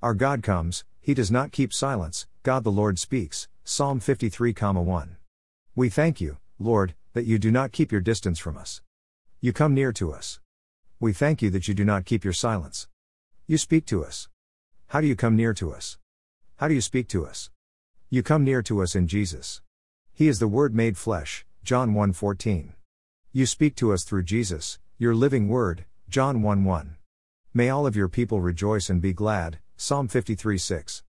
Our God comes, He does not keep silence, God the Lord speaks. Psalm 53, 1. We thank you, Lord, that you do not keep your distance from us. You come near to us. We thank you that you do not keep your silence. You speak to us. How do you come near to us? How do you speak to us? You come near to us in Jesus. He is the word made flesh, John 1:14. You speak to us through Jesus, your living word, John 1:1. May all of your people rejoice and be glad, Psalm 53 6.